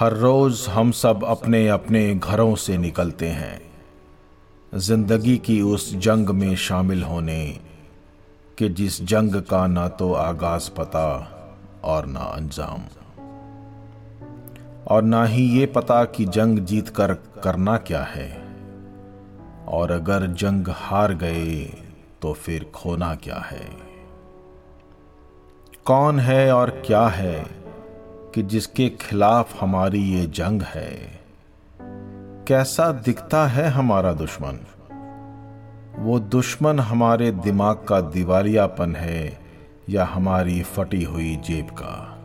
हर रोज हम सब अपने अपने घरों से निकलते हैं। ज़िंदगी की उस जंग में शामिल होने कि जिस जंग का ना तो आगाज़ पता और ना अंजाम। और ना ही ये पता कि जंग जीत कर करना क्या है। और अगर जंग हार गए तो फिर खोना क्या है। कौन है और क्या है? कि जिसके खिलाफ हमारी ये जंग है, कैसा दिखता है हमारा दुश्मन? वो दुश्मन हमारे दिमाग का दिवालियापन है या हमारी फटी हुई जेब का?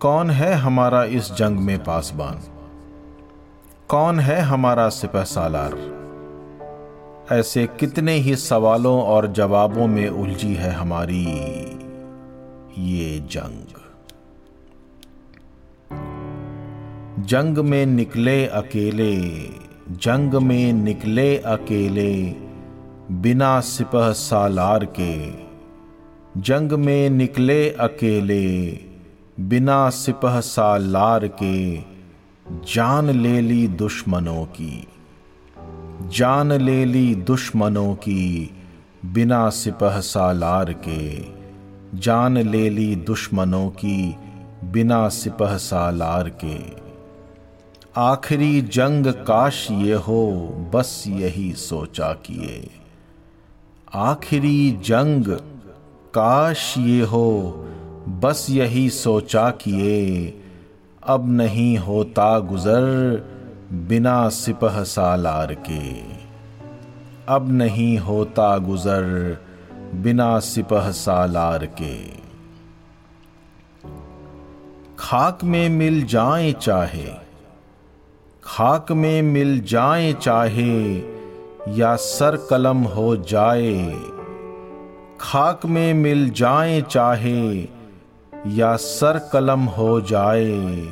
कौन है हमारा इस जंग में पासबान? कौन है हमारा सिपह सालार? ऐसे कितने ही सवालों और जवाबों में उलझी है हमारी ये जंग। जंग में निकले अकेले, जंग में निकले अकेले, बिना सिपह सालार के। जंग में निकले अकेले, बिना सिपह सालार के, जान ले ली दुश्मनों की। जान ले ली दुश्मनों की, बिना सिपह सालार के। जान ले ली दुश्मनों की, बिना सिपह सालार के। आखिरी जंग काश ये हो, बस यही सोचा किए। आखिरी जंग काश ये हो, बस यही सोचा किए। अब नहीं होता गुजर बिना सिपह सालार के। अब नहीं होता गुजर बिना सिपह सालार के। खाक में मिल जाए चाहे खाक में मिल जाए चाहे या सर कलम हो जाए। खाक में मिल जाए चाहे या सर कलम हो जाए।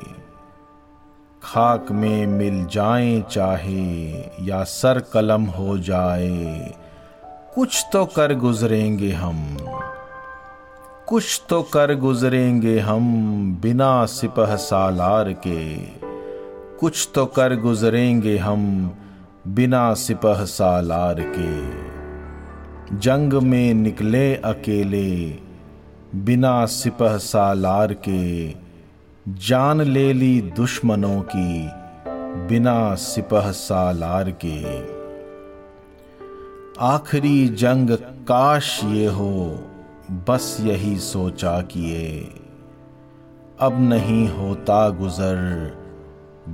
खाक में मिल जाए चाहे या सर कलम हो जाए। कुछ तो कर गुजरेंगे हम, कुछ तो कर गुजरेंगे हम बिना सिपह सालार के। कुछ तो कर गुजरेंगे हम बिना सिपह सालार के। जंग में निकले अकेले बिना सिपह सालार के। जान ले ली दुश्मनों की बिना सिपह सालार के। आखिरी जंग काश ये हो, बस यही सोचा किए। अब नहीं होता गुजर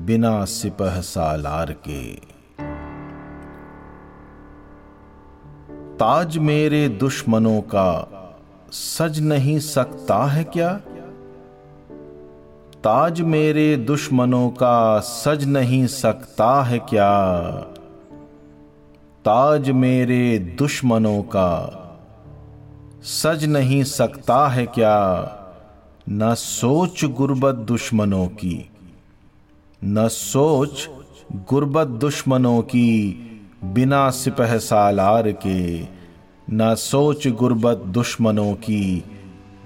बिना सिपह सालार के। ताज मेरे दुश्मनों का सज नहीं सकता है क्या? ताज मेरे दुश्मनों का सज नहीं सकता है क्या? ताज मेरे दुश्मनों का सज नहीं सकता है क्या? न सोच गुर्बत दुश्मनों की। न सोच गुर्बत दुश्मनों की बिना सिपह सालार के, न सोच गुर्बत दुश्मनों की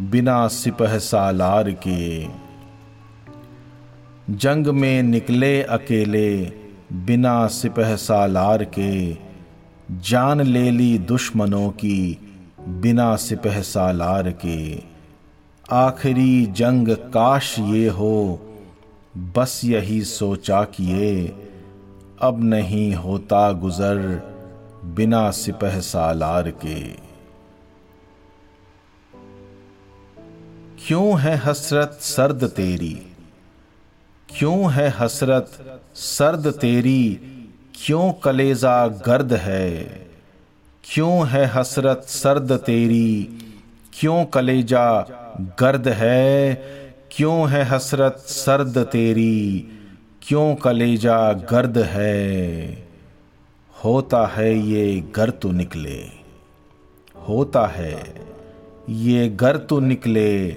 बिना सिपह सालार के। जंग में निकले अकेले बिना सिपह सालार के, जान ले ली दुश्मनों की बिना सिपह सालार के। आखिरी जंग काश ये हो बस यही सोचा किए। अब नहीं होता गुजर बिना सिपह सालार के। क्यों है हसरत सर्द तेरी? क्यों है हसरत सर्द तेरी? क्यों कलेजा गर्द है? क्यों है हसरत सर्द तेरी? क्यों कलेजा गर्द है? क्यों है हसरत सर्द तेरी? क्यों कलेजा गर्द है? होता है ये घर तो निकले। होता है ये घर तो निकले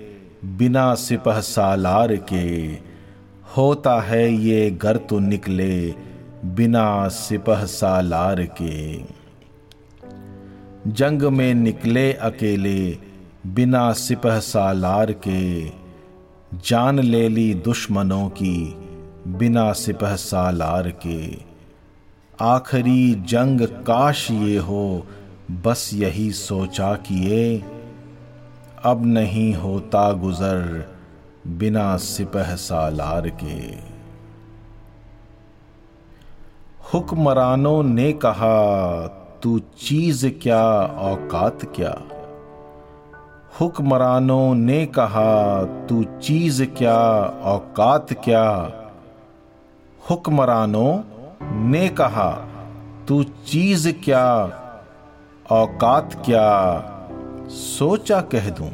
बिना सिपह सालार के। होता है ये घर तो निकले बिना सिपह सालार के। जंग में निकले अकेले बिना सिपह सालार के। जान ले ली दुश्मनों की, बिना सिपह सालार के। आखिरी जंग काश ये हो, बस यही सोचा किए। अब नहीं होता गुजर, बिना सिपह सालार के। हुक्मरानों ने कहा, तू चीज़ क्या, औकात क्या? हुक्मरानों ने कहा, तू चीज़ क्या, औकात क्या? हुक्मरानों ने कहा, तू चीज़ क्या, औकात क्या? सोचा कह दूँ,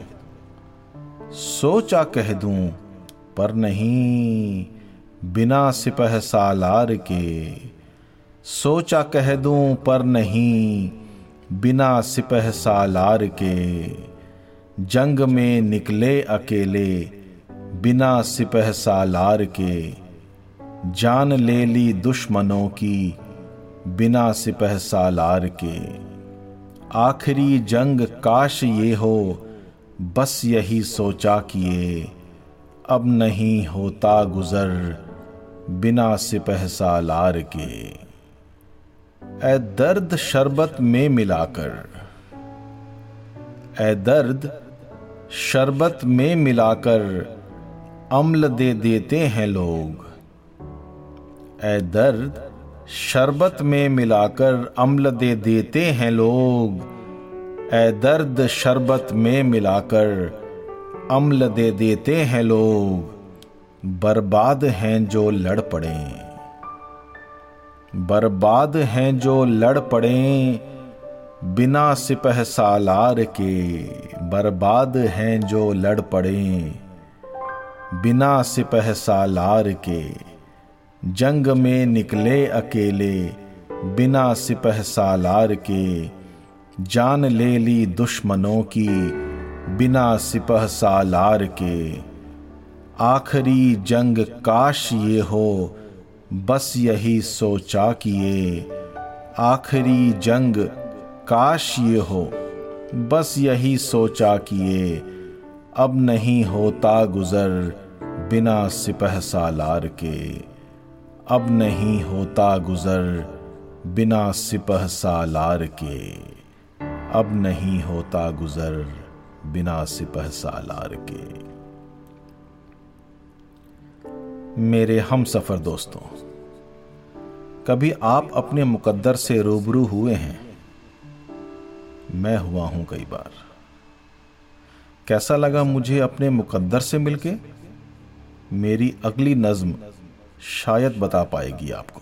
सोचा कह दूँ, पर नहीं, बिना सिपह सालार के। सोचा कह दूँ, पर नहीं, बिना सिपह सालार के। जंग में निकले अकेले, बिना सिपह सालार के। जान ले ली दुश्मनों की, बिना सिपह सालार के। आखिरी जंग काश ये हो, बस यही सोचा किए। अब नहीं होता गुजर, बिना सिपह सालार के। ए दर्द शरबत में मिलाकर ए दर्द शरबत में मिलाकर अम्ल दे देते हैं लोग। ए दर्द शरबत में मिलाकर अम्ल दे देते हैं लोग। ए दर्द शरबत में मिलाकर अम्ल दे देते हैं लोग। बर्बाद हैं जो लड़ पड़े। बर्बाद हैं जो लड़ पड़े। बिना सिपह सालार के बर्बाद हैं जो लड़ पड़े। बिना सिपह सालार के जंग में निकले अकेले, बिना सिपह सालार के जान ले ली दुश्मनों की, बिना सिपह सालार के। आखिरी जंग काश ये हो, बस यही सोचा किए आखिरी जंग काश ये हो। बस यही सोचा किए। अब नहीं होता गुजर बिना सिपह सालार के। अब नहीं होता गुजर बिना सिपह सालार के। अब नहीं होता गुजर बिना सिपह सालार के। मेरे हम सफ़र दोस्तों, कभी आप अपने मुकद्दर से रूबरू हुए हैं? मैं हुआ हूँ कई बार। कैसा लगा मुझे अपने मुकद्दर से मिलके? मेरी अगली नज्म शायद बता पाएगी आपको।